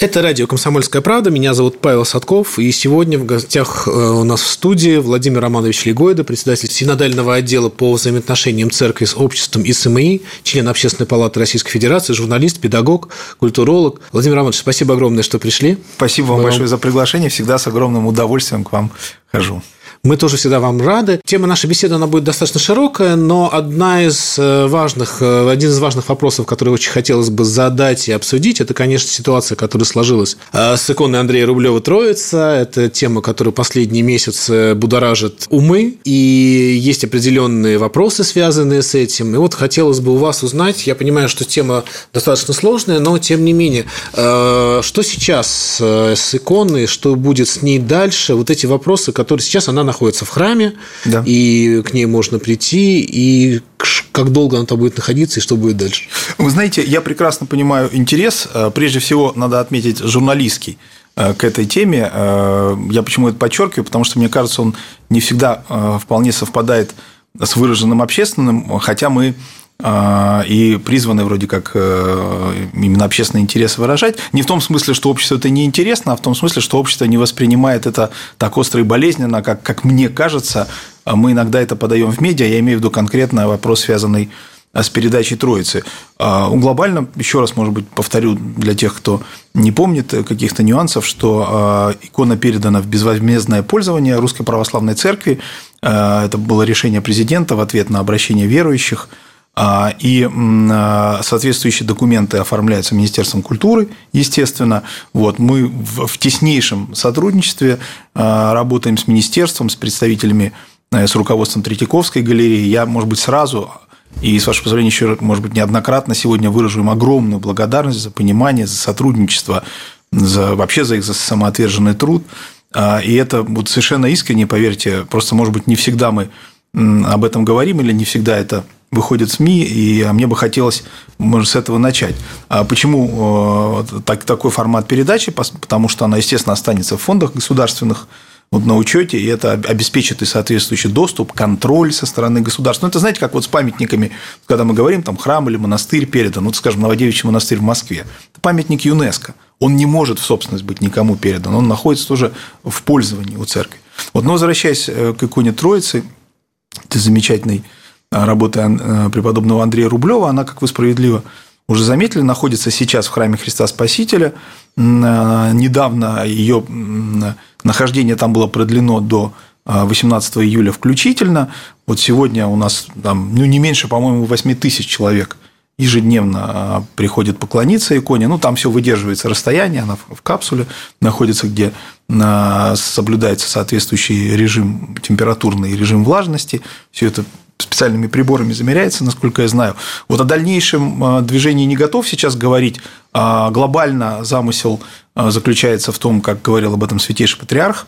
Это радио «Комсомольская правда». Меня зовут Павел Садков. И сегодня в гостях э, у нас в студии Владимир Романович Легойда, председатель синодального отдела по взаимоотношениям церкви с обществом и СМИ, член Общественной палаты Российской Федерации, журналист, педагог, культуролог. Владимир Романович, спасибо огромное, что пришли. Спасибо вам большое за приглашение. Всегда с огромным удовольствием к вам хожу. Мы тоже всегда вам рады. Тема нашей беседы, она будет достаточно широкая, но одна из э, важных, э, один из важных вопросов, который очень хотелось бы задать и обсудить, это, конечно, ситуация, которая сложилась э, с иконой Андрея Рублева «Троица». Это тема, которая последние месяцы будоражит умы, и есть определенные вопросы, связанные с этим. И вот хотелось бы у вас узнать, я понимаю, что тема достаточно сложная, но тем не менее, что сейчас с иконой, что будет с ней дальше, вот эти вопросы, которые сейчас она находится в храме, да. и к ней можно прийти, и как долго она там будет находиться, и что будет дальше. Вы знаете, я прекрасно понимаю интерес. Э, прежде всего, надо отметить журналистский э, к этой теме. Э, я почему это подчеркиваю? Потому что, мне кажется, он не всегда вполне совпадает с выраженным общественным, хотя мы и призваны вроде как э, именно общественные интересы выражать. Не в том смысле, что общество это неинтересно, а в том смысле, что общество не воспринимает это так остро и болезненно, как, как мне кажется. А мы иногда это подаем в медиа, я имею в виду конкретно вопрос, связанный с передачей Троицы. А, у глобально, еще раз, может быть, повторю для тех, кто не помнит каких-то нюансов, что икона передана в безвозмездное пользование Русской Православной Церкви. Это было решение президента в ответ на обращение верующих – а, и а, соответствующие документы оформляются Министерством культуры, естественно. Вот, мы в теснейшем сотрудничестве а, работаем с министерством, с представителями, э, с руководством Третьяковской галереи. Я, может быть, сразу и, с вашего позволения, еще, может быть, неоднократно сегодня выражу им огромную благодарность за понимание, за сотрудничество, за, вообще за их за самоотверженный труд. И это вот совершенно искренне, поверьте, просто, может быть, не всегда мы об этом говорим или не всегда это выходят СМИ, и мне бы хотелось, может, с этого начать. А почему э, так, такой формат передачи? Потому что она, естественно, останется в фондах государственных, вот на учете, и это обеспечит и соответствующий доступ, контроль со стороны государства. Ну, это знаете, как вот с памятниками, когда мы говорим, там храм или монастырь передан, ну, скажем, Новодевичий монастырь в Москве. Это памятник ЮНЕСКО. Он не может в собственность быть никому передан, он находится тоже в пользовании у церкви. Вот, но возвращаясь э, к иконе Троицы, этой замечательной работы э, преподобного Андрея Рублева, она, как вы справедливо уже заметили, находится сейчас в храме Христа Спасителя. Э, недавно ее нахождение там было продлено до 18 э, июля включительно. Вот сегодня у нас там, ну, не меньше, по-моему, 8 тысяч человек ежедневно приходит поклониться иконе. Ну, там все выдерживается расстояние, она в капсуле находится, где соблюдается соответствующий режим температурный режим влажности. Все это специальными приборами замеряется, насколько я знаю. Вот о дальнейшем а, движении не готов сейчас говорить. А глобально замысел а, заключается в том, как говорил об этом святейший патриарх,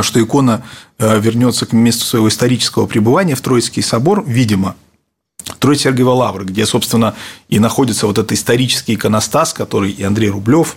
что икона вернется к месту своего исторического пребывания в Троицкий собор, видимо, Троиц Сергиева Лавры, где, собственно, и находится вот этот исторический иконостас, который и Андрей Рублев,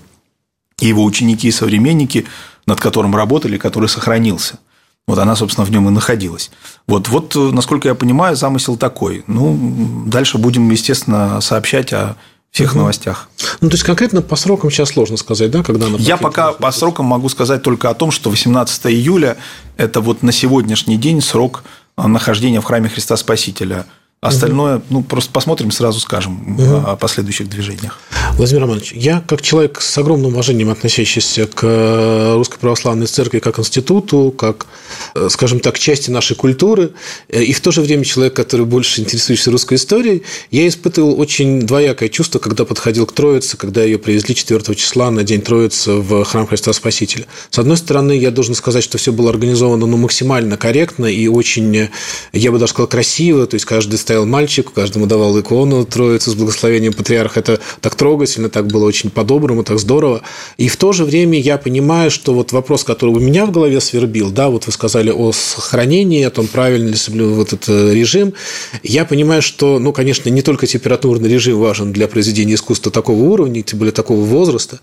и его ученики и современники, над которым работали, который сохранился. Вот она, собственно, в нем и находилась. Вот, вот, насколько я понимаю, замысел такой. Ну, дальше будем, естественно, сообщать о всех угу. новостях. Ну, то есть, конкретно по срокам сейчас сложно сказать, да, когда она Я пока по срокам могу сказать только о том, что 18 июля – это вот на сегодняшний день срок нахождения в храме Христа Спасителя – Остальное, ну, просто посмотрим, сразу скажем угу. о последующих движениях. Владимир Романович, я как человек с огромным уважением относящийся к э, Русской Православной Церкви как институту, как, э, скажем так, части нашей культуры, э, и в то же время человек, который больше интересуется русской историей, я испытывал очень двоякое чувство, когда подходил к Троице, когда ее привезли 4 числа на День Троицы в Храм Христа Спасителя. С одной стороны, я должен сказать, что все было организовано ну, максимально корректно и очень, я бы даже сказал, красиво, то есть каждый стоял мальчик, каждому давал икону Троицу с благословением патриарха. Это так трогательно, так было очень по-доброму, так здорово. И в то же время я понимаю, что вот вопрос, который у меня в голове свербил, да, вот вы сказали о сохранении, о том, правильно ли соблюден вот этот э, режим, я понимаю, что, ну, конечно, не только температурный режим важен для произведения искусства такого уровня, тем более такого возраста.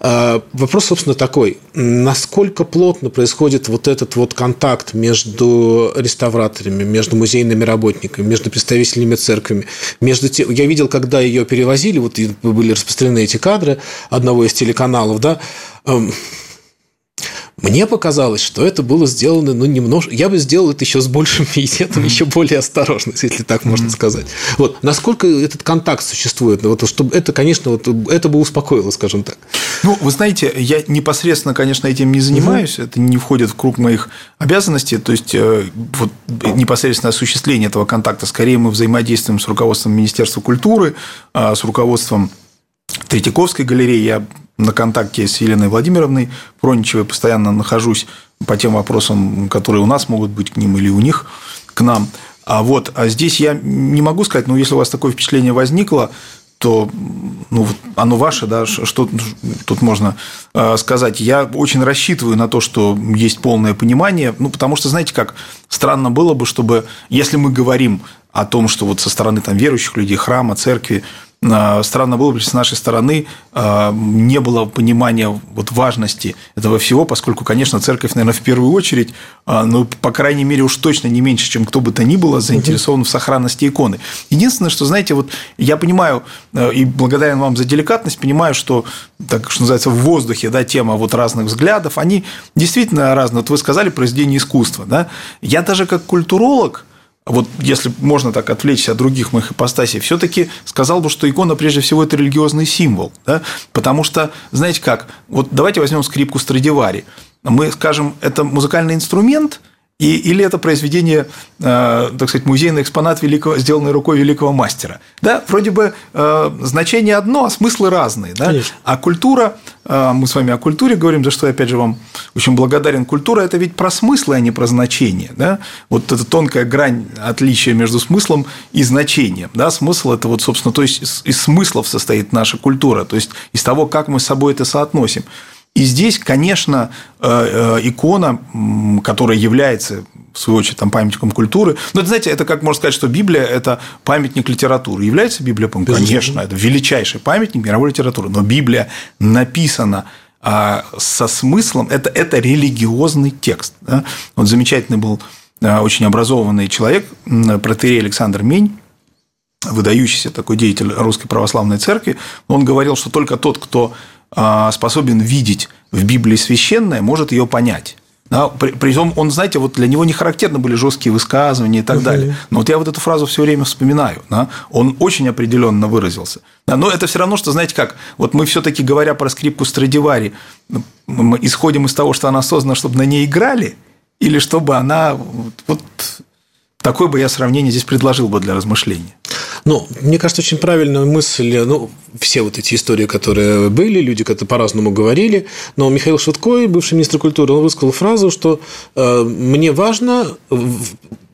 А вопрос, собственно, такой. Насколько плотно происходит вот этот вот контакт между реставраторами, между музейными работниками, между представителями церквями, между тем... Я видел, когда ее перевозили, вот были распространены эти кадры одного из телеканалов, да, эм, мне показалось, что это было сделано, ну, немножко... Я бы сделал это еще с большим пиететом, mm-hmm. еще более осторожностью, если так mm-hmm. можно сказать. Вот. Насколько этот контакт существует? Ну, вот, чтобы это, конечно, вот, это бы успокоило, скажем так. Ну, вы знаете, я непосредственно, конечно, этим не занимаюсь, mm-hmm. это не входит в круг моих обязанностей, то есть, э, вот, непосредственно осуществление этого контакта, скорее мы взаимодействуем с руководством Министерства культуры, а, с руководством Третьяковской галереи. Я на контакте с Еленой Владимировной Проничевой постоянно нахожусь по тем вопросам, которые у нас могут быть к ним или у них к нам. А вот а здесь я не могу сказать, но если у вас такое впечатление возникло, то ну, оно ваше, да, что тут можно э, сказать. Я очень рассчитываю на то, что есть полное понимание, ну, потому что, знаете как, странно было бы, чтобы, если мы говорим о том, что вот со стороны там, верующих людей, храма, церкви, а, странно было бы, с нашей стороны а, не было понимания вот важности этого всего, поскольку, конечно, церковь, наверное, в первую очередь, а, ну, по крайней мере, уж точно не меньше, чем кто бы то ни было, заинтересован в сохранности иконы. Единственное, что, знаете, вот я понимаю, и благодарен вам за деликатность, понимаю, что, так что называется, в воздухе, да, тема вот разных взглядов, они действительно разные. Вот вы сказали произведение искусства, да. Я даже как культуролог – вот если можно так отвлечься от других моих ипостасей, все-таки сказал бы, что икона прежде всего это религиозный символ. Да? Потому что, знаете как, вот давайте возьмем скрипку Страдивари. Мы скажем, это музыкальный инструмент – и, или это произведение, э, так сказать, музейный экспонат, великого, сделанный рукой великого мастера. Да, вроде бы э, значение одно, а смыслы разные. Да? А культура, э, мы с вами о культуре говорим, за что я, опять же, вам очень благодарен. Культура – это ведь про смыслы, а не про значение. Да? Вот эта тонкая грань отличия между смыслом и значением. Да? Смысл – это, вот, собственно, то есть из смыслов состоит наша культура, то есть из того, как мы с собой это соотносим. И здесь, конечно, э, э, икона, которая является в свою очередь, там, памятником культуры. Но, это, знаете, это как можно сказать, что Библия – это памятник литературы. Является Библия памятником? Конечно, это величайший памятник мировой литературы. Но Библия написана а, со смыслом, это, это религиозный текст. Да? Вот замечательный был а, очень образованный человек, протерей Александр Мень, выдающийся такой деятель Русской Православной Церкви, он говорил, что только тот, кто способен видеть в Библии священное, может ее понять. Да, при, причем он, знаете, вот для него не характерны были жесткие высказывания и так uh-huh. далее. Но вот я вот эту фразу все время вспоминаю. Да, он очень определенно выразился. Да, но это все равно, что, знаете как, вот мы все-таки говоря про скрипку Страдивари, мы исходим из того, что она создана, чтобы на ней играли, или чтобы она вот, вот такое бы я сравнение здесь предложил бы для размышления. Ну, мне кажется, очень правильная мысль, ну, все вот эти истории, которые были, люди как-то по-разному говорили, но Михаил Швыдкой, бывший министр культуры, он высказал фразу, что э, мне важно,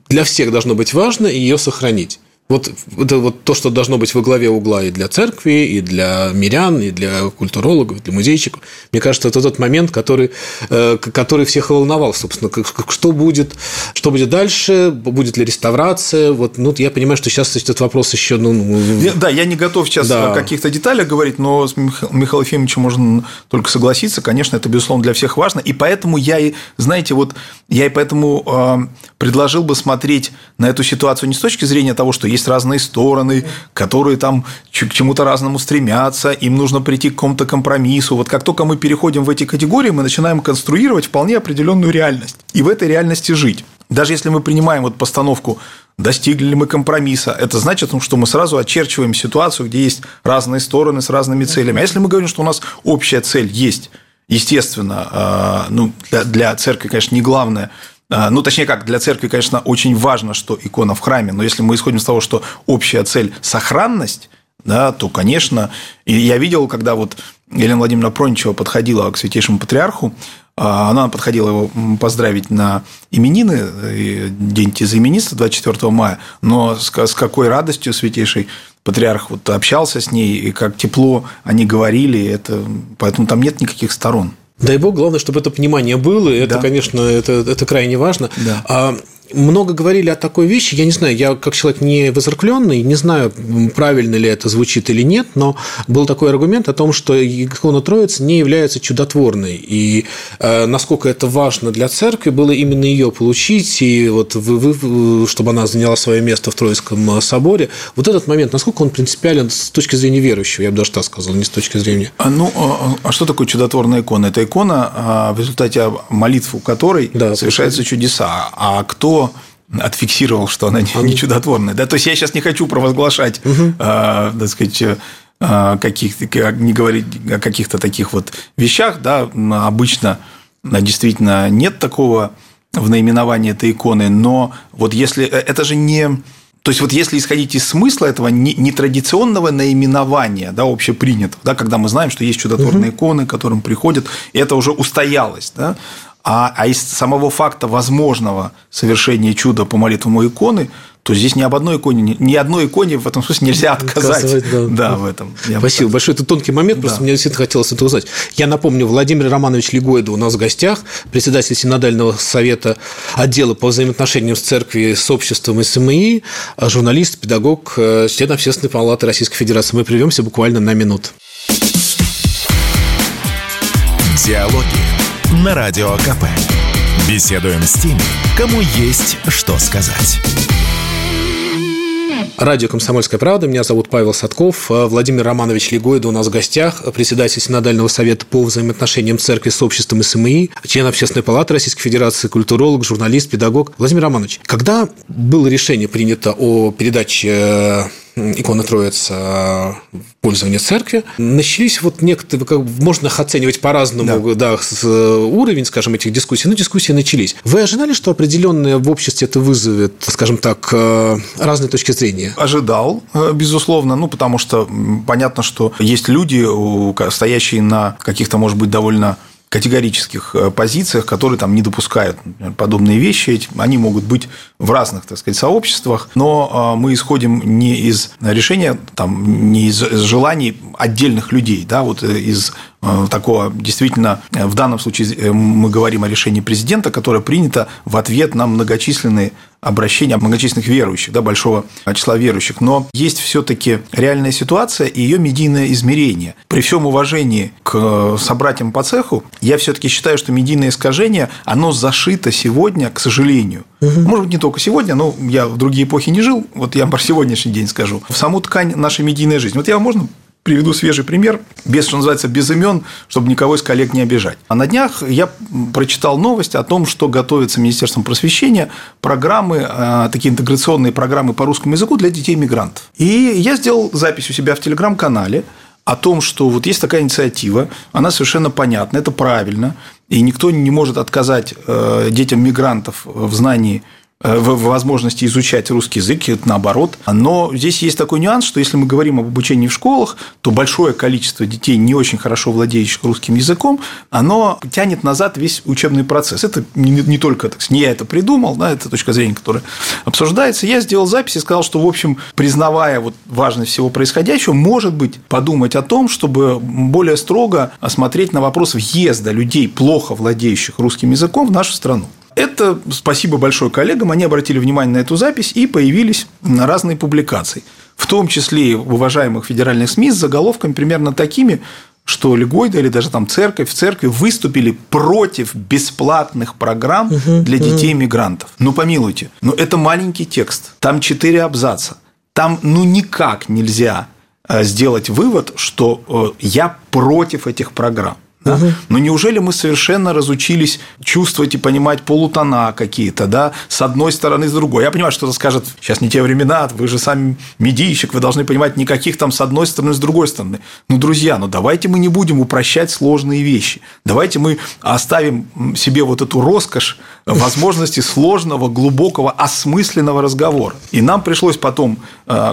для всех должно быть важно ее сохранить. Вот это вот то, что должно быть во главе угла и для церкви, и для мирян, и для культурологов, и для музейщиков. Мне кажется, это тот момент, который, э, который всех волновал, собственно, что будет, что будет дальше, будет ли реставрация. Вот, ну, я понимаю, что сейчас этот вопрос еще... Ну, ну да, я не готов сейчас да. о каких-то деталях говорить, но с Михаилом Ефимовичем можно только согласиться. Конечно, это, безусловно, для всех важно. И поэтому я и, знаете, вот я и поэтому э, предложил бы смотреть на эту ситуацию не с точки зрения того, что есть разные стороны, которые там к чему-то разному стремятся, им нужно прийти к какому-то компромиссу. Вот как только мы переходим в эти категории, мы начинаем конструировать вполне определенную реальность и в этой реальности жить. Даже если мы принимаем вот постановку достигли ли мы компромисса, это значит, ну, что мы сразу очерчиваем ситуацию, где есть разные стороны с разными целями. А если мы говорим, что у нас общая цель есть, естественно, а, ну, для, для церкви, конечно, не главное. А, ну, точнее как, для церкви, конечно, очень важно, что икона в храме, но если мы исходим из того, что общая цель – сохранность, да, то, конечно, и я видел, когда вот Елена Владимировна Проничева подходила к святейшему патриарху, а, она подходила его поздравить на именины, э, день тезаименинства 24 мая, но с какой радостью святейший патриарх вот общался с ней, и как тепло они говорили, это, поэтому там нет никаких сторон. Дай бог, главное, чтобы это понимание было, и это, да. конечно, это, это крайне важно. Да. А много говорили о такой вещи. Я не знаю, я как человек не возракленный, не знаю, правильно ли это звучит или нет, но был такой аргумент о том, что икона Троицы не является чудотворной. И э, насколько это важно для церкви было именно ее получить, и вот вы, вы, чтобы она заняла свое место в Троицком соборе. Вот этот момент, насколько он принципиален с точки зрения верующего, я бы даже так сказал, не с точки зрения. А, ну, а, а что такое чудотворная икона? Это икона, а, в результате молитвы которой да, совершаются чудеса. А кто отфиксировал, что она не чудотворная. Да? То есть я сейчас не хочу провозглашать, угу. э, так сказать, э, каких, не говорить о каких-то таких вот вещах, да, обычно действительно нет такого в наименовании этой иконы, но вот если э, это же не то есть, вот если исходить из смысла этого нетрадиционного наименования, да, общепринятого, да, когда мы знаем, что есть чудотворные угу. иконы, к которым приходят, и это уже устоялось, да, а, а из самого факта возможного совершения чуда по молитвам иконы, то здесь ни об одной иконе, ни одной иконе в этом смысле нельзя отказать. да, да, в этом. Я Спасибо так... большое. Это тонкий момент, да. просто мне действительно хотелось это узнать. Я напомню, Владимир Романович Легойда у нас в гостях, председатель Синодального совета отдела по взаимоотношениям с церкви с обществом СМИ, журналист, педагог, э, член Общественной палаты Российской Федерации. Мы прервемся буквально на минуту. Диалоги на Радио КП. Беседуем с теми, кому есть что сказать. Радио «Комсомольская правда». Меня зовут Павел Садков. Владимир Романович Легойда у нас в гостях, председатель Синодального совета по взаимоотношениям церкви с обществом СМИ, член Общественной палаты Российской Федерации, культуролог, журналист, педагог. Владимир Романович, когда было решение принято о передаче икона Троица в пользование церкви. Начались вот некоторые, как, можно их оценивать по-разному, да. Да, уровень, скажем, этих дискуссий, но дискуссии начались. Вы ожидали, что определенное в обществе это вызовет, скажем так, э, разные точки зрения? Ожидал, э, безусловно, ну, потому что понятно, что есть люди, стоящие на каких-то, может быть, довольно категорических э, позициях, которые там не допускают подобные вещи. Они могут быть в разных, так сказать, сообществах, но э, мы исходим не из решения, там, не из желаний отдельных людей, да, вот э, из такого действительно, в данном случае мы говорим о решении президента, которое принято в ответ на многочисленные обращения многочисленных верующих, да, большого числа верующих. Но есть все-таки реальная ситуация и ее медийное измерение. При всем уважении к собратьям по цеху, я все-таки считаю, что медийное искажение, оно зашито сегодня, к сожалению. Угу. Может быть, не только сегодня, но я в другие эпохи не жил, вот я про сегодняшний день скажу. В саму ткань нашей медийной жизни. Вот я вам можно приведу свежий пример, без, что называется, без имен, чтобы никого из коллег не обижать. А на днях я прочитал новость о том, что готовится Министерством просвещения программы, а, такие интеграционные программы по русскому языку для детей-мигрантов. И я сделал запись у себя в телеграм-канале о том, что вот есть такая инициатива, она совершенно понятна, это правильно, и никто не может отказать э, детям мигрантов в знании Э, в возможности изучать русский язык, это наоборот. Но здесь есть такой нюанс, что если мы говорим об обучении в школах, то большое количество детей, не очень хорошо владеющих русским языком, оно тянет назад весь учебный процесс. Это не, только, так не я это придумал, да, это точка зрения, которая обсуждается. Я сделал запись и сказал, что, в общем, признавая вот важность всего происходящего, может быть, подумать о том, чтобы более строго осмотреть на вопрос въезда людей, плохо владеющих русским языком, в нашу страну. Это спасибо большое коллегам, они обратили внимание на эту запись и появились на разные публикации, в том числе и в уважаемых федеральных СМИ с заголовками примерно такими, что Легойда или даже там церковь в церкви выступили против бесплатных программ для детей-мигрантов. Ну, помилуйте, но это маленький текст, там четыре абзаца, там ну никак нельзя э, сделать вывод, что э, я против этих программ. Да? Угу. Но неужели мы совершенно разучились чувствовать и понимать полутона какие-то, да, с одной стороны, с другой? Я понимаю, что кто-то скажет, сейчас не те времена, вы же сами медийщик, вы должны понимать никаких там с одной стороны, с другой стороны. Ну, друзья, ну давайте мы не будем упрощать сложные вещи. Давайте мы оставим себе вот эту роскошь возможности сложного, глубокого, осмысленного разговора. И нам пришлось потом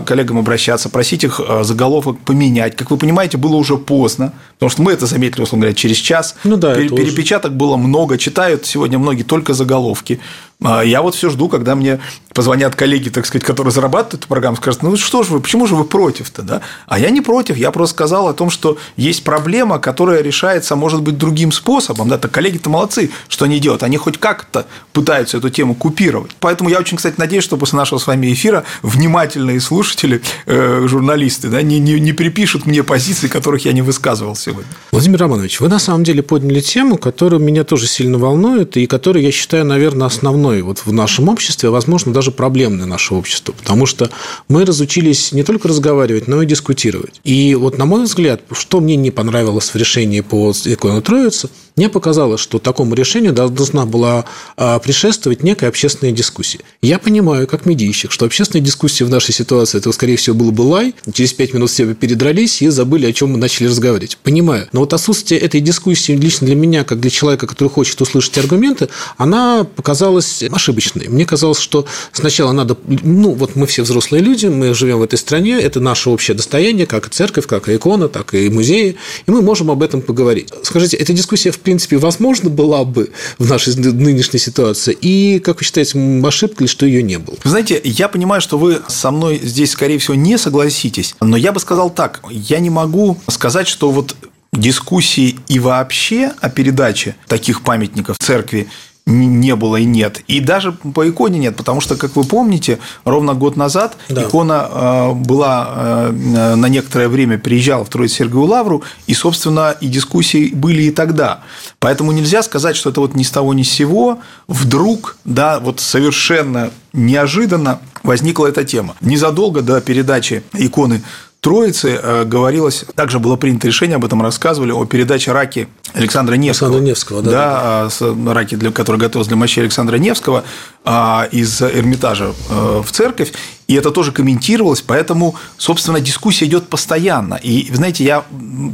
коллегам обращаться, просить их э, заголовок поменять. Как вы понимаете, было уже поздно, потому что мы это заметили, условно говоря, через час. Ну да, Перепечаток уже... было много, читают сегодня многие только заголовки. А, я вот все жду, когда мне позвонят коллеги, так сказать, которые зарабатывают эту программу, скажут, ну что же вы, почему же вы против-то, да? А я не против, я просто сказал о том, что есть проблема, которая решается, может быть, другим способом, да, так коллеги-то молодцы, что они делают, они хоть как-то пытаются эту тему купировать. Поэтому я очень, кстати, надеюсь, что после нашего с вами эфира внимательные слушатели, э, журналисты, да, не, не, не припишут мне позиции, которых я не высказывал сегодня. Владимир Романович, вы на самом деле подняли тему, которая меня тоже сильно волнует, и которая, я считаю, наверное, основной основной вот в нашем обществе, возможно, даже проблемное наше общество, потому что мы разучились не только разговаривать, но и дискутировать. И вот, на мой взгляд, что мне не понравилось в решении по иконе Троицы – мне показалось, что такому решению должна была а, предшествовать некая общественная дискуссия. Я понимаю, как медийщик, что общественная дискуссия в нашей ситуации, это, скорее всего, было бы лай, через пять минут все передрались и забыли, о чем мы начали разговаривать. Понимаю. Но вот отсутствие этой дискуссии лично для меня, как для человека, который хочет услышать аргументы, она показалась ошибочной. Мне казалось, что сначала надо... Ну, вот мы все взрослые люди, мы живем в этой стране, это наше общее достояние, как и церковь, как и икона, так и музеи, и мы можем об этом поговорить. Скажите, эта дискуссия в принципе, возможно была бы в нашей нынешней ситуации? И, как вы считаете, ошибка ли, что ее не было? Знаете, я понимаю, что вы со мной здесь, скорее всего, не согласитесь, но я бы сказал так, я не могу сказать, что вот дискуссии и вообще о передаче таких памятников церкви не было и нет. И даже по иконе нет, потому что, как вы помните, ровно год назад да. икона э, была э, на некоторое время приезжала в Троице-Сергиеву Лавру, и, собственно, и дискуссии были и тогда. Поэтому нельзя сказать, что это вот ни с того ни с сего вдруг, да, вот совершенно неожиданно возникла эта тема. Незадолго до передачи иконы Троицы э, говорилось, также было принято решение, об этом рассказывали, о передаче раки Александра Невского. Александра Невского, да. Да, да. раки, для, которые готовились для мощей Александра Невского а, из Эрмитажа э, в церковь. И это тоже комментировалось, поэтому, собственно, дискуссия идет постоянно. И, знаете, я,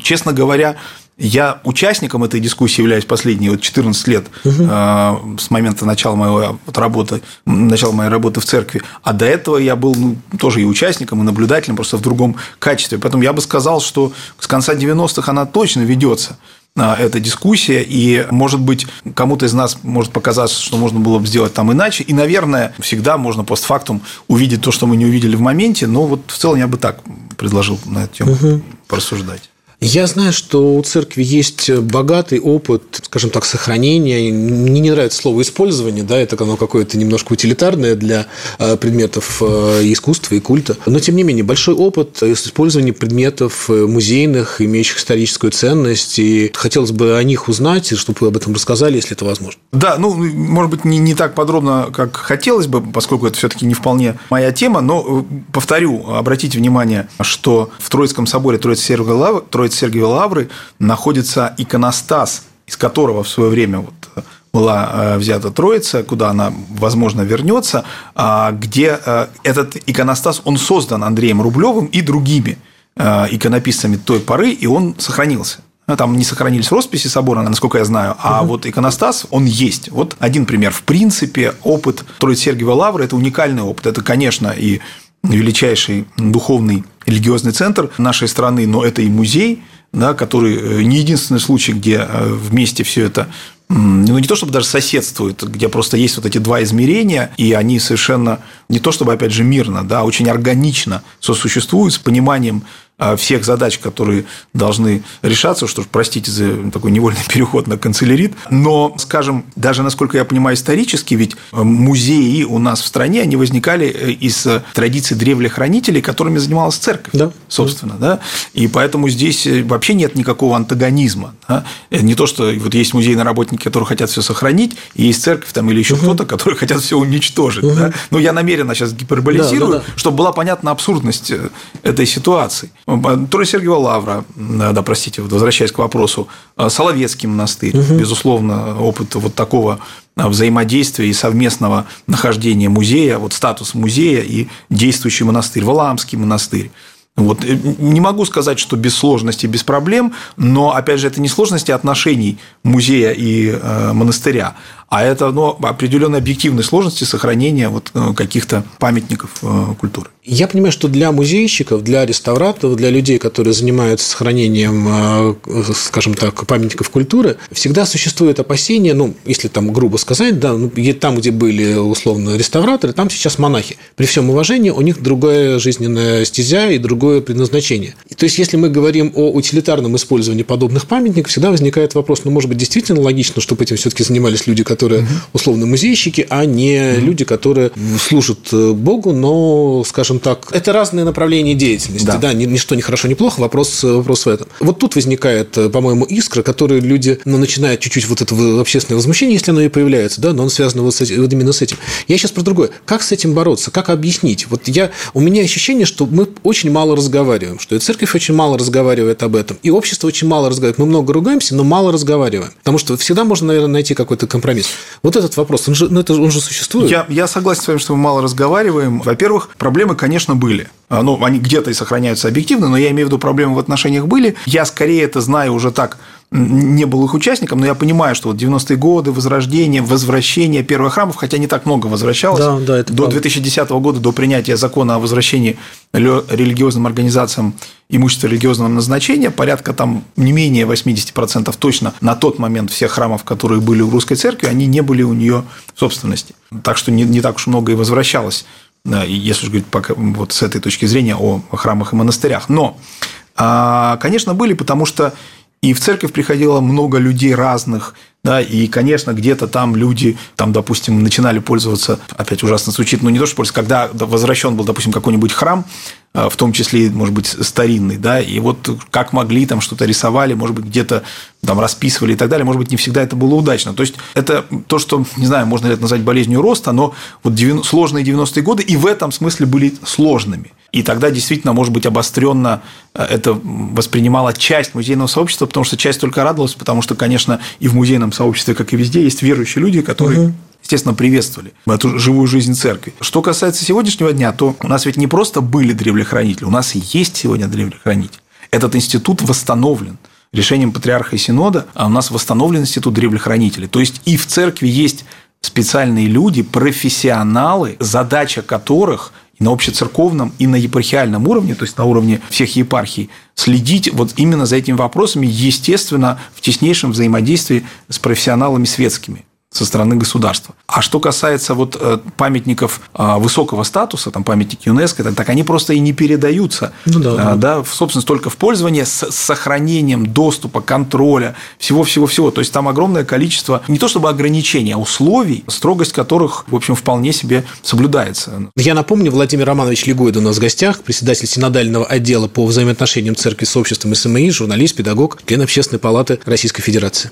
честно говоря, я участником этой дискуссии являюсь последние вот 14 лет угу. э, с момента начала моей вот работы, начала моей работы в церкви. А до этого я был ну, тоже и участником, и наблюдателем, просто в другом качестве. Поэтому я бы сказал, что с конца 90-х она точно ведется эта дискуссия, и, может быть, кому-то из нас может показаться, что можно было бы сделать там иначе, и, наверное, всегда можно постфактум увидеть то, что мы не увидели в моменте, но вот в целом я бы так предложил на эту тему угу. порассуждать. Я знаю, что у церкви есть богатый опыт, скажем так, сохранения. Мне не нравится слово использование, да, это оно какое-то немножко утилитарное для э, предметов э, искусства и культа. Но, тем не менее, большой опыт использования предметов э, музейных, имеющих историческую ценность. И хотелось бы о них узнать, чтобы вы об этом рассказали, если это возможно. Да, ну, может быть, не, не так подробно, как хотелось бы, поскольку это все-таки не вполне моя тема, но повторю, обратите внимание, что в Троицком соборе Троицы-Сергиевой Лавры, Троицы-Сергиевой Лавры находится иконостас, из которого в свое время вот была э, взята Троица, куда она, возможно, вернется, а, где э, этот иконостас, он создан Андреем Рублевым и другими э, иконописцами той поры, и он сохранился. Там не сохранились росписи собора, насколько я знаю, а угу. вот иконостас, он есть. Вот один пример. В принципе, опыт Троицы-Сергиевой Лавры – это уникальный опыт. Это, конечно, и величайший духовный религиозный центр нашей страны, но это и музей, да, который э, не единственный случай, где э, вместе все это ну, не то чтобы даже соседствует, где просто есть вот эти два измерения, и они совершенно не то чтобы, опять же, мирно, да, а очень органично сосуществуют с пониманием всех задач, которые должны решаться, что, простите за такой невольный переход на канцелярит, но, скажем, даже, насколько я понимаю, исторически, ведь э, музеи у нас в стране, они возникали э, из э, традиций древлехранителей, которыми занималась церковь, да. собственно, да, и поэтому здесь вообще нет никакого антагонизма, да? не то, что вот есть музейные работники, которые хотят все сохранить, и есть церковь там или еще угу. кто-то, которые хотят все уничтожить, угу. да? но я намеренно сейчас гиперболизирую, да, да, да. чтобы была понятна абсурдность этой ситуации. Троица Сергиева Лавра, да, простите, возвращаясь к вопросу, э, Соловецкий монастырь, угу. безусловно, опыт вот такого э, взаимодействия и совместного нахождения музея, вот статус музея и действующий монастырь, Валаамский монастырь. Вот. Э, не могу сказать, что без сложностей, без проблем, но, опять же, это не сложности отношений музея и монастыря, а это ну, определенные объективные сложности сохранения вот э, каких-то памятников э, культуры. Я понимаю, что для музейщиков, для реставраторов, для людей, которые занимаются сохранением, э, скажем так, памятников культуры, всегда существует опасение, ну, если там грубо сказать, да, ну, там, где были условно реставраторы, там сейчас монахи. При всем уважении у них другая жизненная стезя и другое предназначение. То есть, если мы говорим о утилитарном использовании подобных памятников, всегда возникает вопрос, ну, может быть, действительно логично, чтобы этим все-таки занимались люди, которые условно музейщики, а не люди, которые служат э, Богу, но, скажем так, это разные направления деятельности. Да, да ничто не хорошо, не плохо, вопрос, вопрос в этом. Вот тут возникает, э, по-моему, искра, которую люди ну, начинают чуть-чуть вот это общественное возмущение, если оно и появляется, да, но он связан вот, с этим, вот именно с этим. Я сейчас про другое. Как с этим бороться? Как объяснить? Вот я, у меня ощущение, что мы очень мало разговариваем, что и церковь очень мало разговаривает об этом, и общество очень мало разговаривает. Мы много ругаемся, но мало разговариваем. Потому что всегда можно, наверное, найти какой-то компромисс. Вот этот вопрос, он же, ну, это, он же существует. Я, я согласен с вами, что мы мало разговариваем. Во-первых, проблемы, конечно, были. А, ну, они где-то и сохраняются объективно, но я имею в виду, проблемы в отношениях были. Я скорее это знаю уже так не был их участником, но я понимаю, что вот 90-е годы, возрождение, возвращение первых храмов, хотя не так много возвращалось, да, да, это до правда. 2010 года, до принятия закона о возвращении религиозным организациям имущества религиозного назначения, порядка там не менее 80% точно на тот момент всех храмов, которые были у русской церкви, они не были у нее в собственности. Так что не, не так уж много и возвращалось, если уж говорить пока, вот с этой точки зрения о храмах и монастырях. Но, а, конечно, были, потому что и в церковь приходило много людей разных, да, и, конечно, где-то там люди, там, допустим, начинали пользоваться, опять ужасно звучит, но не то, что пользоваться, когда возвращен был, допустим, какой-нибудь храм, а, в том числе, может быть, старинный, да, и вот как могли, там что-то рисовали, может быть, где-то там расписывали и так далее, может быть, не всегда это было удачно. То есть, это то, что, не знаю, можно ли это назвать болезнью роста, но вот 90, сложные 90-е годы и в этом смысле были сложными. И тогда действительно, может быть, обостренно э, это воспринимала часть музейного сообщества, потому что часть только радовалась, потому что, конечно, и в музейном сообществе, как и везде, есть верующие люди, которые угу естественно, приветствовали эту живую жизнь церкви. Что касается сегодняшнего дня, то у нас ведь не просто были древлехранители, у нас и есть сегодня древлехранитель. Этот институт восстановлен решением патриарха и синода, а у нас восстановлен институт древлехранителей. То есть и в церкви есть специальные люди, профессионалы, задача которых и на общецерковном, и на епархиальном уровне, то есть на уровне всех епархий, следить вот именно за этими вопросами, естественно, в теснейшем взаимодействии с профессионалами светскими со стороны государства. А что касается вот э, памятников э, высокого статуса, там памятники ЮНЕСКО, так, они просто и не передаются ну, да, да. да, в собственность только в пользование с сохранением доступа, контроля, всего-всего-всего. То есть там огромное количество не то чтобы ограничений, а условий, строгость которых, в общем, вполне себе соблюдается. Я напомню, Владимир Романович Легойд у нас в гостях, председатель синодального отдела по взаимоотношениям церкви с обществом СМИ, журналист, педагог, член Общественной палаты Российской Федерации.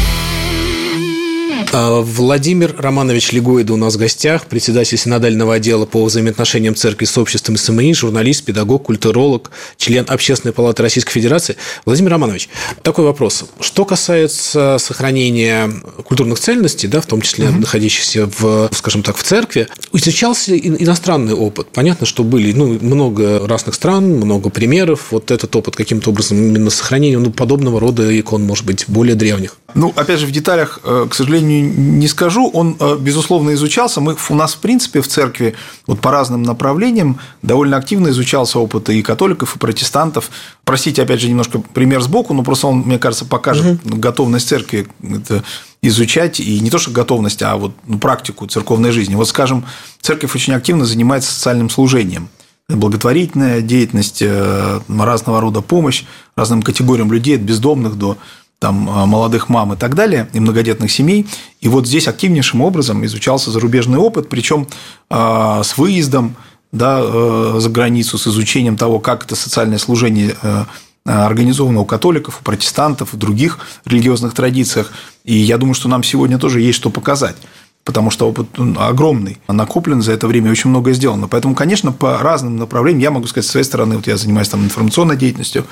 А, Владимир Романович Легоида у нас в гостях, председатель синодального отдела по взаимоотношениям церкви с обществом СМИ, журналист, педагог, культуролог, член Общественной палаты Российской Федерации. Владимир Романович, такой вопрос. Что касается сохранения культурных ценностей, да, в том числе угу. находящихся в, скажем так, в церкви, изучался иностранный опыт. Понятно, что были ну, много разных стран, много примеров. Вот этот опыт каким-то образом именно сохранения ну, подобного рода икон, может быть, более древних. Ну, опять же, в деталях, э, к сожалению, не скажу. Он, э, безусловно, изучался. Мы, у нас, в принципе, в церкви вот по разным направлениям довольно активно изучался опыт и католиков, и протестантов. Простите, опять же, немножко пример сбоку, но просто он, мне кажется, покажет угу. готовность церкви это изучать, и не то, что готовность, а вот ну, практику церковной жизни. Вот, скажем, церковь очень активно занимается социальным служением благотворительная деятельность, э, разного рода помощь разным категориям людей, от бездомных до там, а, молодых мам и так далее, и многодетных семей. И вот здесь активнейшим образом изучался зарубежный опыт, причем а, с выездом да, э, за границу, с изучением того, как это социальное служение э, организовано у католиков, у протестантов, в других религиозных традициях. И я думаю, что нам сегодня тоже есть что показать потому что опыт огромный, накоплен за это время, очень многое сделано. Поэтому, конечно, по разным направлениям, я могу сказать, с своей стороны, вот я занимаюсь там информационной деятельностью,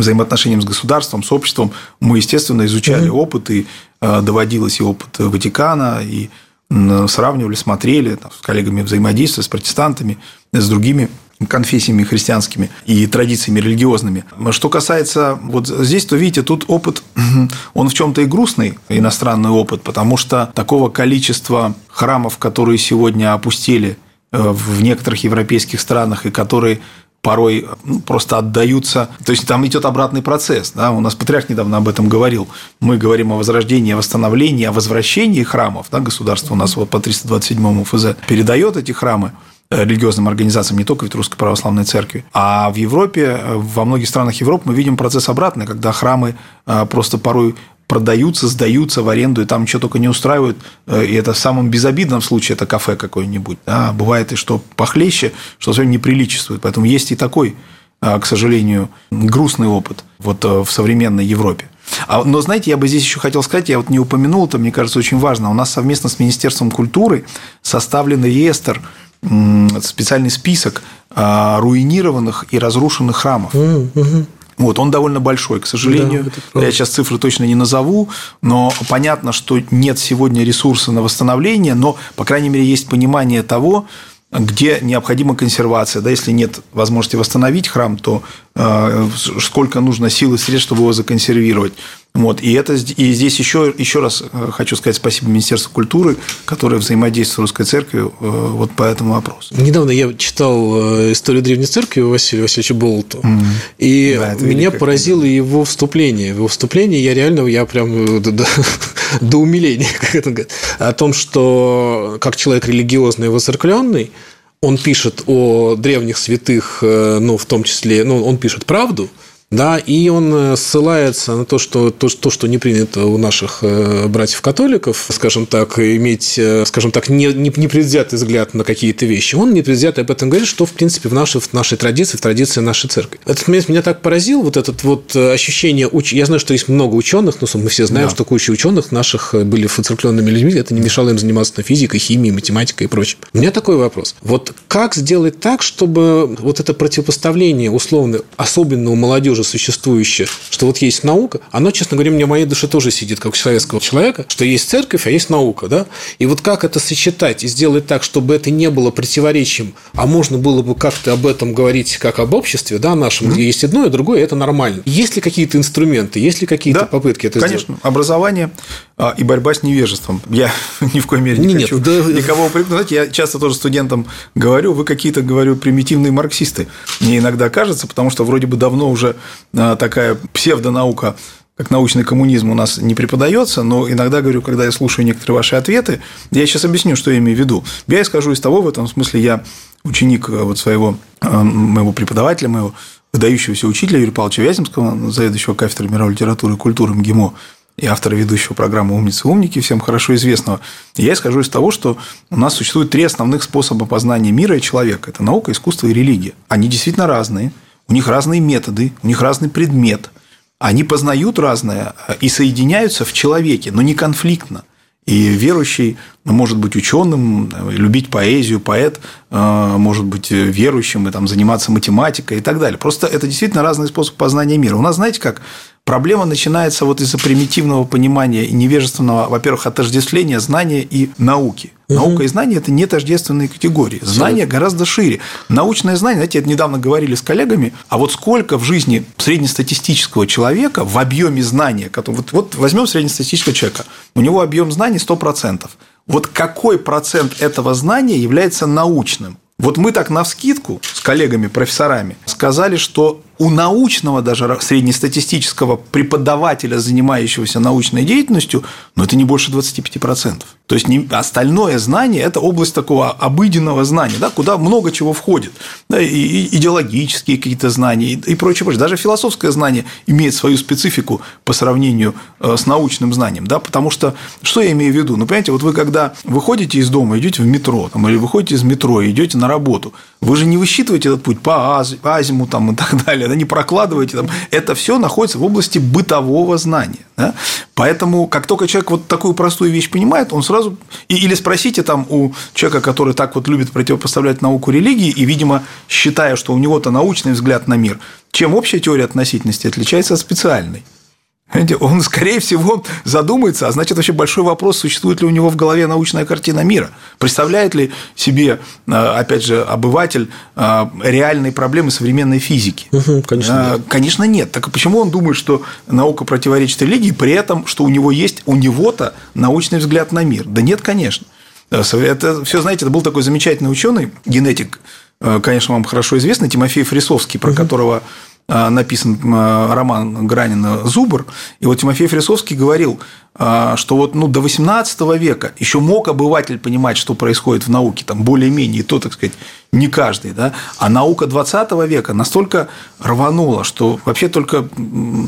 взаимоотношениям с государством, с обществом, мы, естественно, изучали mm-hmm. опыт, и э, доводилось и опыт Ватикана, и сравнивали, смотрели там, с коллегами взаимодействия, с протестантами, с другими конфессиями христианскими и традициями религиозными. Что касается вот здесь, то видите, тут опыт, он в чем-то и грустный, иностранный опыт, потому что такого количества храмов, которые сегодня опустили э, в некоторых европейских странах и которые порой ну, просто отдаются. То есть там идет обратный процесс. Да? У нас патриарх недавно об этом говорил. Мы говорим о возрождении, о восстановлении, о возвращении храмов. Да? Государство у нас вот по 327 ФЗ передает эти храмы религиозным организациям, не только в Русской Православной Церкви. А в Европе, во многих странах Европы мы видим процесс обратный, когда храмы а, просто порой продаются, сдаются в аренду, и там что только не устраивают. Э, и это в самом безобидном случае это кафе какое-нибудь. Да? Бывает и что похлеще, что совсем не приличествует. Поэтому есть и такой, а, к сожалению, грустный опыт вот э, в современной Европе. А, но, знаете, я бы здесь еще хотел сказать, я вот не упомянул, это, мне кажется, очень важно. У нас совместно с Министерством культуры составлен реестр специальный список руинированных и разрушенных храмов. Mm-hmm. Вот, он довольно большой, к сожалению. Да, я сейчас цифры точно не назову, но понятно, что нет сегодня ресурса на восстановление, но, по крайней мере, есть понимание того, где необходима консервация. Да, если нет возможности восстановить храм, то э, сколько нужно сил и средств, чтобы его законсервировать. Вот. И, это, и здесь еще, еще раз э, хочу сказать спасибо Министерству культуры, которое взаимодействует с Русской Церковью э, вот по этому вопросу. Недавно я читал историю Древней Церкви Василия Васильевича Болоту, mm. и да, меня поразило книга. его вступление. Его вступлении я реально, я прям до, до, до умиления, как это говорит, о том, что как человек религиозный и воцеркленный, он пишет о древних святых, э, ну, в том числе, ну, он пишет правду – да, и он э, ссылается на то, что то, то что не принято у наших э, братьев-католиков, скажем так, иметь, э, скажем так, не, не, непредвзятый взгляд на какие-то вещи. Он непредвзятый об этом говорит, что, в принципе, в нашей, в нашей традиции, в традиции нашей церкви. Этот момент меня так поразил, вот этот вот ощущение, уч... я знаю, что есть много ученых, но мы все знаем, да. что куча ученых наших были выцеркленными людьми, это не мешало им заниматься физикой, химией, математикой и прочим. У меня такой вопрос. Вот как сделать так, чтобы вот это противопоставление условно, особенно у молодежи, уже существующее, что вот есть наука, оно, честно говоря, мне в моей душе тоже сидит, как у советского человека, что есть церковь, а есть наука, да? И вот как это сочетать и сделать так, чтобы это не было противоречием, а можно было бы как-то об этом говорить как об обществе, да, нашем, mm-hmm. где есть одно и другое, это нормально. Есть ли какие-то инструменты, есть ли какие-то да, попытки это конечно. сделать? Конечно, образование и борьба с невежеством. Я ни в коей мере не Нет, хочу да... никого упрекнуть. Знаете, я часто тоже студентам говорю, вы какие-то, говорю, примитивные марксисты. Мне иногда кажется, потому что вроде бы давно уже а, такая псевдонаука как научный коммунизм у нас не преподается, но иногда говорю, когда я слушаю некоторые ваши ответы, я сейчас объясню, что я имею в виду. Я исхожу из того, в этом смысле я ученик э, вот своего э, моего преподавателя, моего выдающегося учителя Юрия Павловича Вяземского, заведующего кафедрой мировой литературы и культуры МГИМО, и автора ведущего программы «Умницы умники», всем хорошо известного. Я исхожу из того, что у нас существует три основных способа познания мира и человека. Это наука, искусство и религия. Они действительно разные – у них разные методы, у них разный предмет. Они познают разное и соединяются в человеке, но не конфликтно. И верующий может быть ученым, любить поэзию, поэт э, может быть верующим и там, заниматься математикой и так далее. Просто это действительно разный способ познания мира. У нас, знаете как, Проблема начинается вот из-за примитивного понимания и невежественного, во-первых, отождествления знания и науки. Угу. Наука и знание – это не тождественные категории. Знание гораздо шире. Научное знание, знаете, это недавно говорили с коллегами, а вот сколько в жизни среднестатистического человека в объеме знания, вот, вот возьмем среднестатистического человека, у него объем знаний 100%. Вот какой процент этого знания является научным? Вот мы так на вскидку с коллегами-профессорами сказали, что у научного даже среднестатистического преподавателя, занимающегося научной деятельностью, ну, это не больше 25%. То есть остальное знание – это область такого обыденного знания, да, куда много чего входит. Да, и, идеологические какие-то знания и, и прочее, прочее. Даже философское знание имеет свою специфику по сравнению э, с научным знанием. Да, потому что, что я имею в виду? Ну, понимаете, вот вы когда выходите из дома, идете в метро, там, или выходите из метро и идете на работу, вы же не высчитываете этот путь по азиму там, и так далее да, не прокладываете. Там. Это все находится в области бытового знания. Да? Поэтому, как только человек вот такую простую вещь понимает, он сразу... Или спросите там у человека, который так вот любит противопоставлять науку религии, и, видимо, считая, что у него-то научный взгляд на мир, чем общая теория относительности отличается от специальной? Он, скорее всего, задумается, а значит, вообще большой вопрос, существует ли у него в голове научная картина мира. Представляет ли себе, э, опять же, обыватель э, реальные проблемы современной физики? Угу, конечно, нет. Конечно, нет. Так почему он думает, что наука противоречит религии, при этом, что у него есть, у него-то научный взгляд на мир? Да нет, конечно. Это все, знаете, это был такой замечательный ученый, генетик, конечно, вам хорошо известный, Тимофей Фрисовский, про угу. которого написан а, роман Гранина «Зубр», и вот Тимофей Фрисовский говорил, а, что вот ну, до XVIII века еще мог обыватель понимать, что происходит в науке, там более-менее, и то, так сказать, не каждый, да, а наука XX века настолько рванула, что вообще только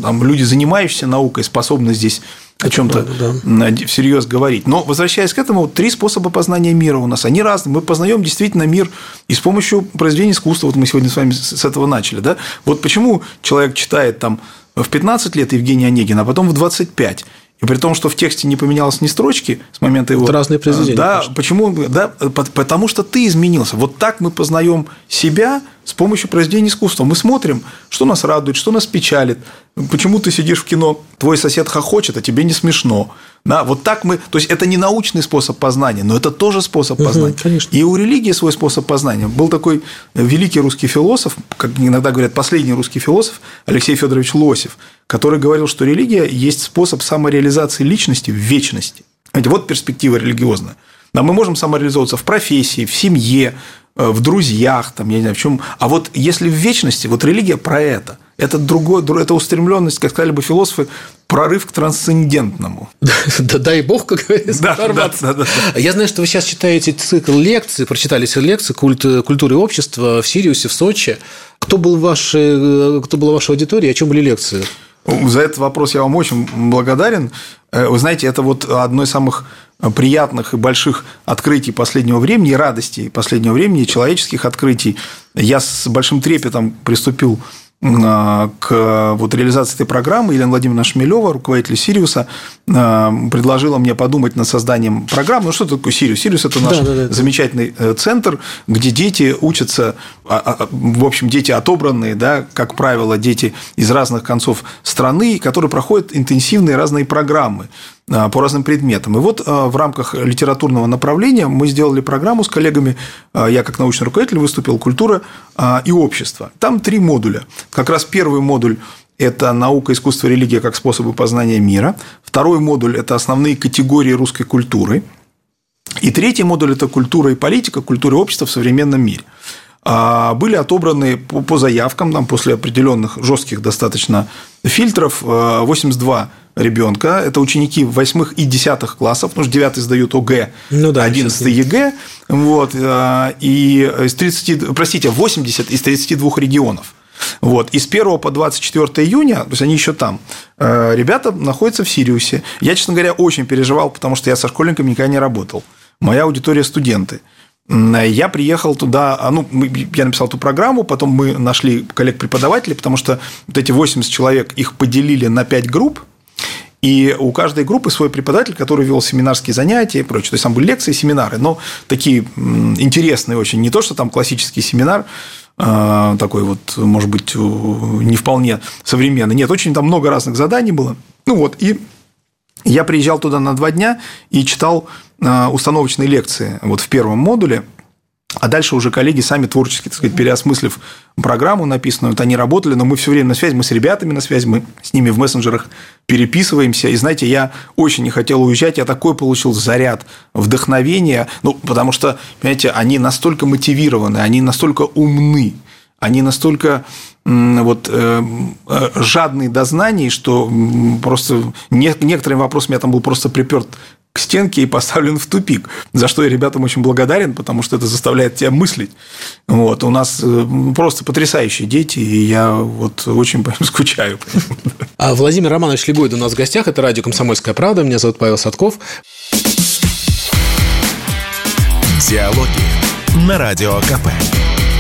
там, люди, занимающиеся наукой, способны здесь о чем-то да. всерьез говорить. Но возвращаясь к этому, три способа познания мира у нас, они разные. Мы познаем действительно мир и с помощью произведения искусства. Вот мы сегодня с вами с этого начали. Да? Вот почему человек читает там в 15 лет Евгения Онегина, а потом в 25. И при том, что в тексте не поменялось ни строчки с момента его... Это разные произведения. Да, конечно. почему? Да, потому что ты изменился. Вот так мы познаем себя с помощью произведения искусства. Мы смотрим, что нас радует, что нас печалит. Почему ты сидишь в кино, твой сосед хохочет, а тебе не смешно. Да, вот так мы... То есть, это не научный способ познания, но это тоже способ познания. Угу, конечно. И у религии свой способ познания. Был такой великий русский философ, как иногда говорят, последний русский философ, Алексей Федорович Лосев, который говорил, что религия есть способ самореализации личности в вечности. Вот перспектива религиозная. Да, мы можем самореализовываться в профессии, в семье, э, в друзьях, там, я не знаю, в чем. А вот если в вечности, вот религия про это. Это другое, это устремленность, как сказали бы философы, прорыв к трансцендентному. Да дай бог, как говорится, да, да, да, да. Я знаю, что вы сейчас читаете цикл лекций, прочитали цикл лекций культ, культуры и общества в Сириусе, в Сочи. Кто был ваш, э, кто была ваша аудитория, о чем были лекции? За этот вопрос я вам очень благодарен. Э, вы знаете, это вот одно из самых приятных и больших открытий последнего времени, радостей последнего времени, человеческих открытий. Я с большим трепетом приступил а, к вот реализации этой программы Елена Владимировна Шмелева, руководитель Сириуса, а, предложила мне подумать над созданием программы. Ну, что такое Сириус? Сириус – это наш да, да, да. замечательный э, центр, где дети учатся, а, в общем, дети отобранные, да, как правило, дети из разных концов страны, которые проходят интенсивные разные программы а, по разным предметам. И вот а, в рамках литературного направления мы сделали программу с коллегами, а, я как научный руководитель выступил «Культура и общество». Там три модуля. Как раз первый модуль это наука, искусство, религия как способы познания мира. Второй модуль – это основные категории русской культуры. И третий модуль – это культура и политика, культура и общество в современном мире. Были отобраны по заявкам, там, после определенных жестких достаточно фильтров, 82 ребенка. Это ученики восьмых и десятых классов, потому что девятый сдают ОГЭ, ну, да, 11 ЕГЭ. Вот, э, и из 30, простите, 80 из 32 регионов. Вот. И с 1 по 24 июня, то есть они еще там, ребята находятся в Сириусе. Я, честно говоря, очень переживал, потому что я со школьниками никогда не работал. Моя аудитория – студенты. Я приехал туда, а, ну, я написал эту программу, потом мы нашли коллег-преподавателей, потому что вот эти 80 человек, их поделили на 5 групп, и у каждой группы свой преподаватель, который вел семинарские занятия и прочее. То есть там были лекции, семинары, но такие интересные очень. Не то, что там классический семинар, а, такой вот, может быть, не вполне современный. Нет, очень там много разных заданий было. Ну вот, и я приезжал туда на два дня и читал а, установочные лекции вот в первом модуле – а дальше уже коллеги сами творчески, так сказать, переосмыслив программу написанную, вот они работали, но мы все время на связи, мы с ребятами на связи, мы с ними в мессенджерах переписываемся. И знаете, я очень не хотел уезжать, я такой получил заряд вдохновения, ну, потому что, понимаете, они настолько мотивированы, они настолько умны, они настолько вот, э, э, жадные до знаний, что просто некоторым вопросам я там был просто приперт к стенке и поставлен в тупик, за что я ребятам очень благодарен, потому что это заставляет тебя мыслить. Вот. У нас э, просто потрясающие дети, и я вот очень по ним скучаю. А Владимир Романович Легойд у нас в гостях, это радио «Комсомольская правда», меня зовут Павел Садков. Диалоги на Радио КП.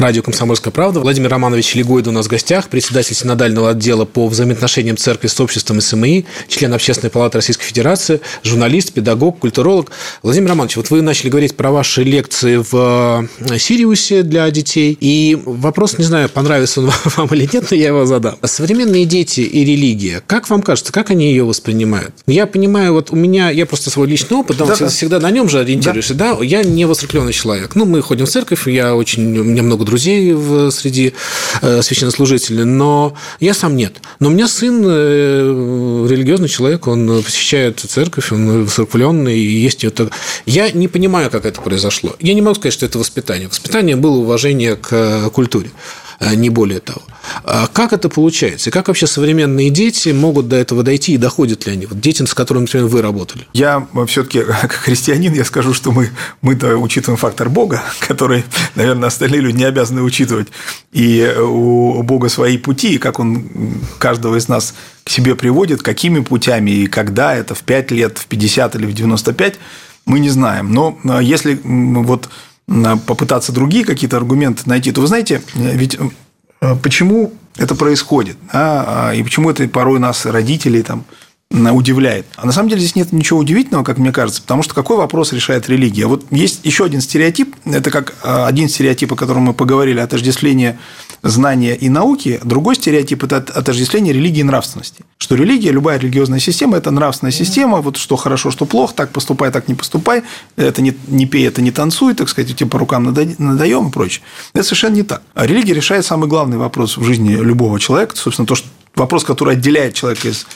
Радио «Комсомольская правда». Владимир Романович Легойда у нас в гостях, председатель синодального отдела по взаимоотношениям церкви с обществом СМИ, член Общественной палаты Российской Федерации, журналист, педагог, культуролог. Владимир Романович, вот вы начали говорить про ваши лекции в э, Сириусе для детей, и вопрос, не знаю, понравится он вам или нет, но я его задам. Современные дети и религия, как вам кажется, как они ее воспринимают? Я понимаю, вот у меня, я просто свой личный опыт, да, да. всегда на нем же ориентируешься, да. да, я не воцеркленный человек. Ну, мы ходим в церковь, я очень, у меня много друзей в, среди э, священнослужителей, но я сам нет. Но у меня сын э, религиозный человек, он посещает церковь, он воцерквленный, и есть это. Я не понимаю, как это произошло. Я не могу сказать, что это воспитание. Воспитание было уважение к культуре. А не более того. А как это получается? И как вообще современные дети могут до этого дойти и доходят ли они? Вот дети, с которыми, например, вы работали. Я все-таки, как христианин, я скажу, что мы, мы-то учитываем фактор Бога, который, наверное, остальные люди не обязаны учитывать. И у Бога свои пути, и как Он каждого из нас к себе приводит, какими путями и когда это, в 5 лет, в 50 или в 95, мы не знаем. Но если вот попытаться другие какие-то аргументы найти, то вы знаете, ведь э, почему это происходит, да, и почему это порой нас, родителей, там, удивляет. А на самом деле здесь нет ничего удивительного, как мне кажется, потому что какой вопрос решает религия? Вот есть еще один стереотип, это как э, один стереотип, о котором мы поговорили, отождествление знания и науки, другой стереотип – это отождествление религии и нравственности. Что религия, любая религиозная система – это нравственная система, вот что хорошо, что плохо, так поступай, так не поступай, это не, не пей, это не танцуй, так сказать, тебе по рукам надаем и прочее. Это совершенно не так. А религия решает самый главный вопрос в жизни любого человека, собственно, то, что вопрос, который отделяет человека из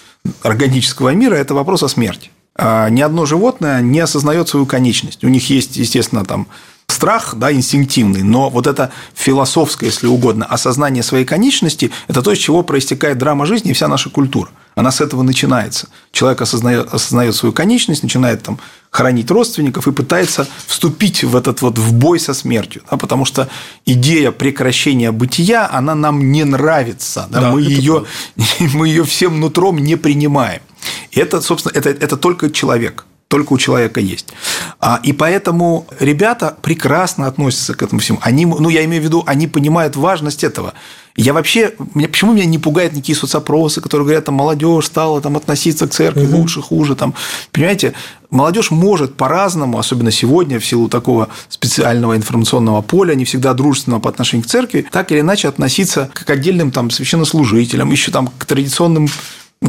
органического мира – это вопрос о смерти. А ни одно животное не осознает свою конечность. У них есть, естественно, там страх, да, инстинктивный, но вот это философское, если угодно, осознание своей конечности – это то, из чего проистекает драма жизни и вся наша культура. Она с этого начинается. Человек осознает, осознает свою конечность, начинает там хоронить родственников и пытается вступить в этот вот в бой со смертью, да, потому что идея прекращения бытия, она нам не нравится, да, да, мы, ее, мы ее всем нутром не принимаем. И это, собственно, это, это только человек только у человека есть. А, и поэтому ребята прекрасно относятся к этому всему. Они, ну, я имею в виду, они понимают важность этого. Я вообще, меня, почему меня не пугают никакие соцопросы, которые говорят, там, молодежь стала там, относиться к церкви угу. лучше, хуже. Там. Понимаете, молодежь может по-разному, особенно сегодня, в силу такого специального информационного поля, не всегда дружественного по отношению к церкви, так или иначе относиться к отдельным там, священнослужителям, еще там, к традиционным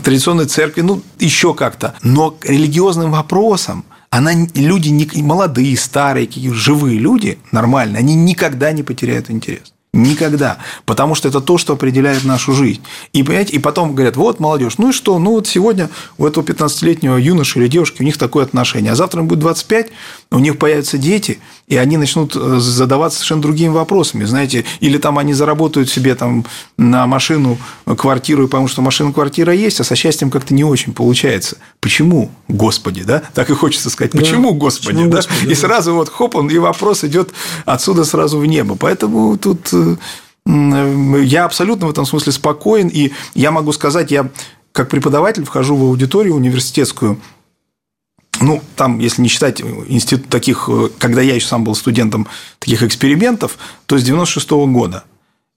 традиционной церкви, ну, еще как-то. Но к религиозным вопросам она, люди не, молодые, старые, живые люди, нормальные, они никогда не потеряют интерес. Никогда. Потому что это то, что определяет нашу жизнь. И, понимаете, и потом говорят, вот молодежь, ну и что? Ну вот сегодня у этого 15-летнего юноши или девушки у них такое отношение. А завтра им будет 25, у них появятся дети, и они начнут э, задаваться совершенно другими вопросами. Знаете, или там они заработают себе там на машину, квартиру, и потому что машина, квартира есть, а со счастьем как-то не очень получается. Почему, Господи, да? Так и хочется сказать, почему, да, Господи, почему, да? Господи, и сразу вот хоп, он, и вопрос идет отсюда сразу в небо. Поэтому тут э, я абсолютно в этом смысле спокоен, и я могу сказать, я как преподаватель вхожу в аудиторию университетскую, ну, там, если не считать институт таких, когда я еще сам был студентом таких экспериментов, то с 96 -го года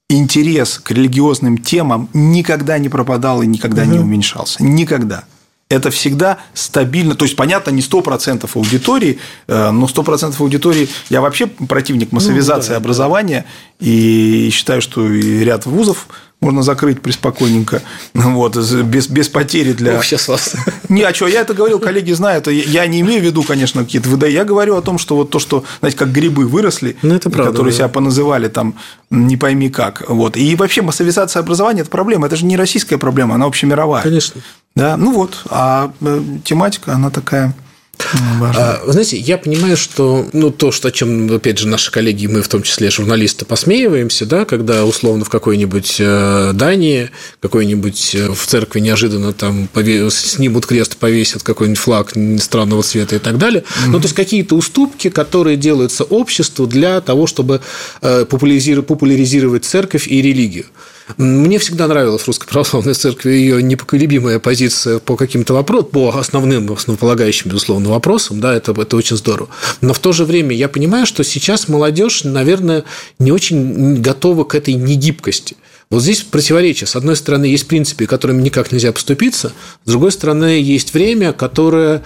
интерес к религиозным темам никогда не пропадал и никогда угу. не уменьшался. Никогда это всегда стабильно. То есть, понятно, не 100% аудитории, э, но 100% аудитории... Я вообще противник массовизации ну, да, образования и считаю, что и ряд вузов можно закрыть приспокойненько, вот, без, без потери для... Ох, сейчас вас. Не, а что, я это говорил, коллеги знают, я не имею в виду, конечно, какие-то ВД, я говорю о том, что вот то, что, знаете, как грибы выросли, ну, это правда, которые да. себя поназывали там не пойми как, вот, и вообще массовизация образования – это проблема, это же не российская проблема, она общемировая. Конечно. Да, ну вот, а э, тематика, она такая Важно. Вы знаете, я понимаю, что ну, то, что, о чем, опять же, наши коллеги, мы в том числе журналисты, посмеиваемся, да, когда условно в какой-нибудь э, Дании, какой-нибудь э, в церкви неожиданно там снимут крест, повесят какой-нибудь флаг странного цвета и так далее. Mm-hmm. Ну, то есть какие-то уступки, которые делаются обществу для того, чтобы популяризировать церковь и религию. Мне всегда нравилась Русская Православная Церковь, ее непоколебимая позиция по каким-то вопросам, по основным, основополагающим, безусловно, вопросам, да, это, это очень здорово. Но в то же время я понимаю, что сейчас молодежь, наверное, не очень готова к этой негибкости. Вот здесь противоречие. С одной стороны, есть принципы, которыми никак нельзя поступиться, с другой стороны, есть время, которое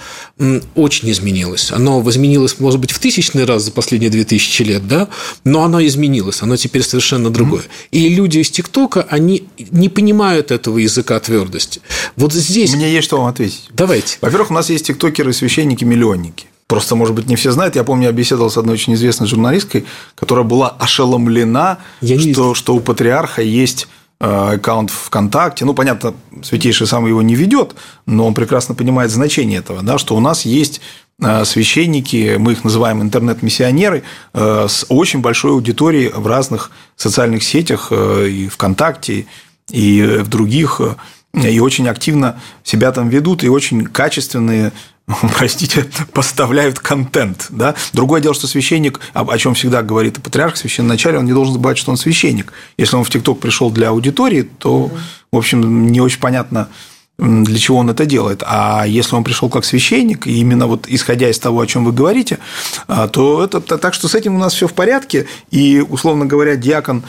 очень изменилось. Оно изменилось, может быть, в тысячный раз за последние две тысячи лет, да, но оно изменилось, оно теперь совершенно другое. И люди из ТикТока, они не понимают этого языка твердости. Вот здесь... Мне есть что вам ответить. Давайте. Во-первых, у нас есть тиктокеры, священники, миллионники. Просто, может быть, не все знают. Я помню, я беседовал с одной очень известной журналисткой, которая была ошеломлена, что, что у патриарха есть э, аккаунт ВКонтакте. Ну, понятно, Святейший сам его не ведет, но он прекрасно понимает значение этого, да, что у нас есть э, священники, мы их называем интернет-миссионеры, э, с очень большой аудиторией в разных социальных сетях, и ВКонтакте, и в других, и очень активно себя там ведут, и очень качественные простите, поставляют контент. Да? Другое дело, что священник, о чем всегда говорит и патриарх, священноначале, он не должен забывать, что он священник. Если он в ТикТок пришел для аудитории, то, в общем, не очень понятно, для чего он это делает. А если он пришел как священник, и именно вот исходя из того, о чем вы говорите, а, то это так что с этим у нас все в порядке. И, условно говоря, диакон,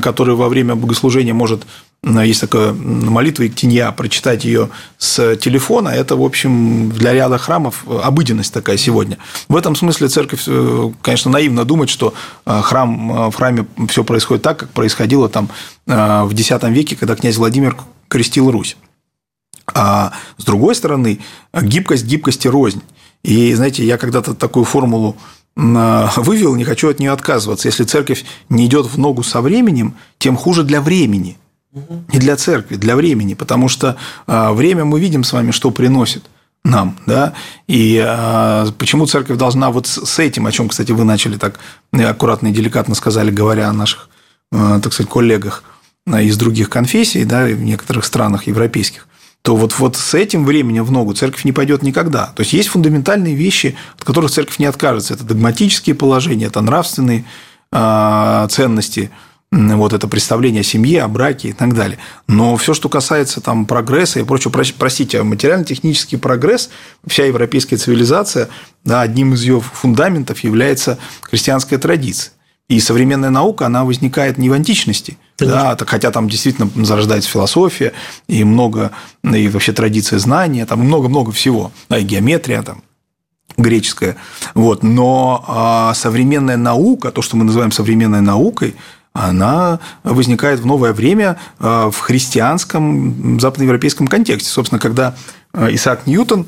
который во время богослужения может есть такая молитва Иктинья, прочитать ее с телефона, это, в общем, для ряда храмов обыденность такая сегодня. В этом смысле церковь, э, конечно, наивно думать, что э, храм, э, в храме все происходит так, как происходило там в X веке, когда князь Владимир крестил Русь. А с другой стороны, гибкость гибкости рознь. И, знаете, я когда-то такую формулу вывел, не хочу от нее отказываться. Если церковь не идет в ногу со временем, тем хуже для времени. Не для церкви, для времени. Потому что а, время мы видим с вами, что приносит нам, да, и а, почему церковь должна вот с этим, о чем, кстати, вы начали так аккуратно и деликатно сказали, говоря о наших, а, так сказать, коллегах из других конфессий, да, в некоторых странах европейских, то вот, вот с этим временем в ногу церковь не пойдет никогда. То есть есть фундаментальные вещи, от которых церковь не откажется. Это догматические положения, это нравственные э, ценности, вот это представление о семье, о браке и так далее. Но все, что касается там прогресса и прочего, простите, материально-технический прогресс, вся европейская цивилизация, да, одним из ее фундаментов является христианская традиция. И современная наука, она возникает не в античности, да, хотя там действительно зарождается философия, и много, и вообще традиция знания, там много-много всего, да, и геометрия там, греческая. Вот. Но а, современная наука, то, что мы называем современной наукой, она возникает в новое время а, в христианском западноевропейском контексте. Собственно, когда а, Исаак Ньютон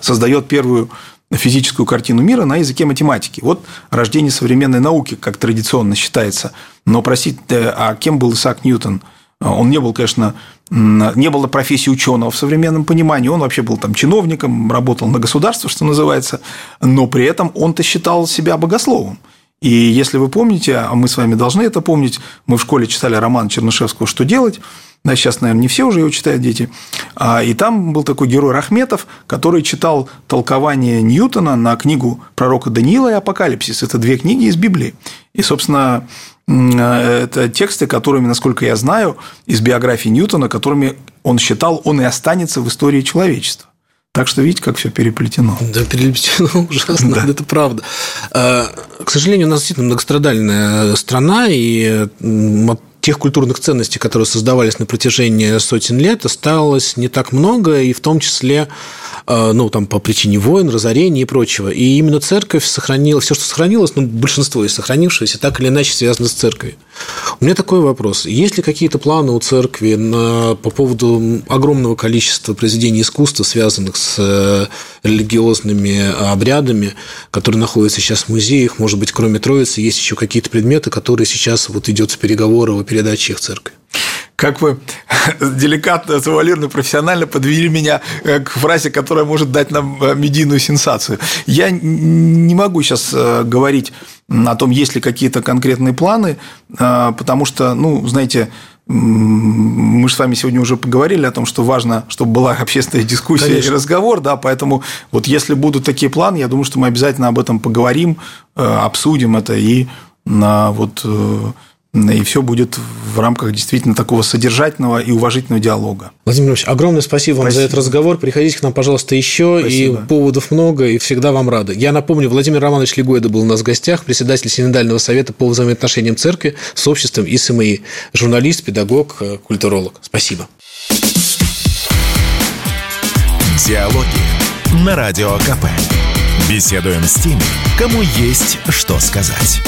создает первую физическую картину мира на языке математики. Вот рождение современной науки, как традиционно считается. Но, простите, а кем был Исаак Ньютон? Он не был, конечно, не было профессии ученого в современном понимании. Он вообще был там чиновником, работал на государство, что называется, но при этом он-то считал себя богословом. И если вы помните, а мы с вами должны это помнить, мы в школе читали роман Чернышевского «Что делать?», да, сейчас, наверное, не все уже его читают дети. А, и там был такой герой Рахметов, который читал толкование Ньютона на книгу пророка Даниила и Апокалипсис. Это две книги из Библии. И, собственно, это тексты, которыми, насколько я знаю, из биографии Ньютона, которыми он считал, он и останется в истории человечества. Так что видите, как все переплетено. Да, переплетено ужасно, да. это правда. А, к сожалению, у нас действительно многострадальная страна, и тех культурных ценностей, которые создавались на протяжении сотен лет, осталось не так много, и в том числе ну, там, по причине войн, разорений и прочего. И именно церковь сохранила, все, что сохранилось, ну, большинство из сохранившегося, так или иначе связано с церковью. У меня такой вопрос. Есть ли какие-то планы у церкви на, по поводу огромного количества произведений искусства, связанных с э, религиозными обрядами, которые находятся сейчас в музеях? Может быть, кроме Троицы, есть еще какие-то предметы, которые сейчас вот идет в переговоры о передаче их церкви? Как вы деликатно, завуалированно, профессионально подвели меня э, к фразе, которая может дать нам э, медийную сенсацию. Я не могу сейчас говорить о том, есть ли какие-то конкретные планы, потому что, ну, знаете, мы же с вами сегодня уже поговорили о том, что важно, чтобы была общественная дискуссия Конечно. и разговор, да, поэтому вот если будут такие планы, я думаю, что мы обязательно об этом поговорим, э, обсудим это и на вот э, и все будет в рамках действительно такого содержательного и уважительного диалога. Владимир Ильич, огромное спасибо вам спасибо. за этот разговор. Приходите к нам, пожалуйста, еще. Спасибо. И поводов много, и всегда вам рады. Я напомню, Владимир Романович Легойда был у нас в гостях, председатель Синодального совета по взаимоотношениям церкви с обществом и СМИ, журналист, педагог, культуролог. Спасибо. Диалоги на Радио КП. Беседуем с теми, кому есть что сказать.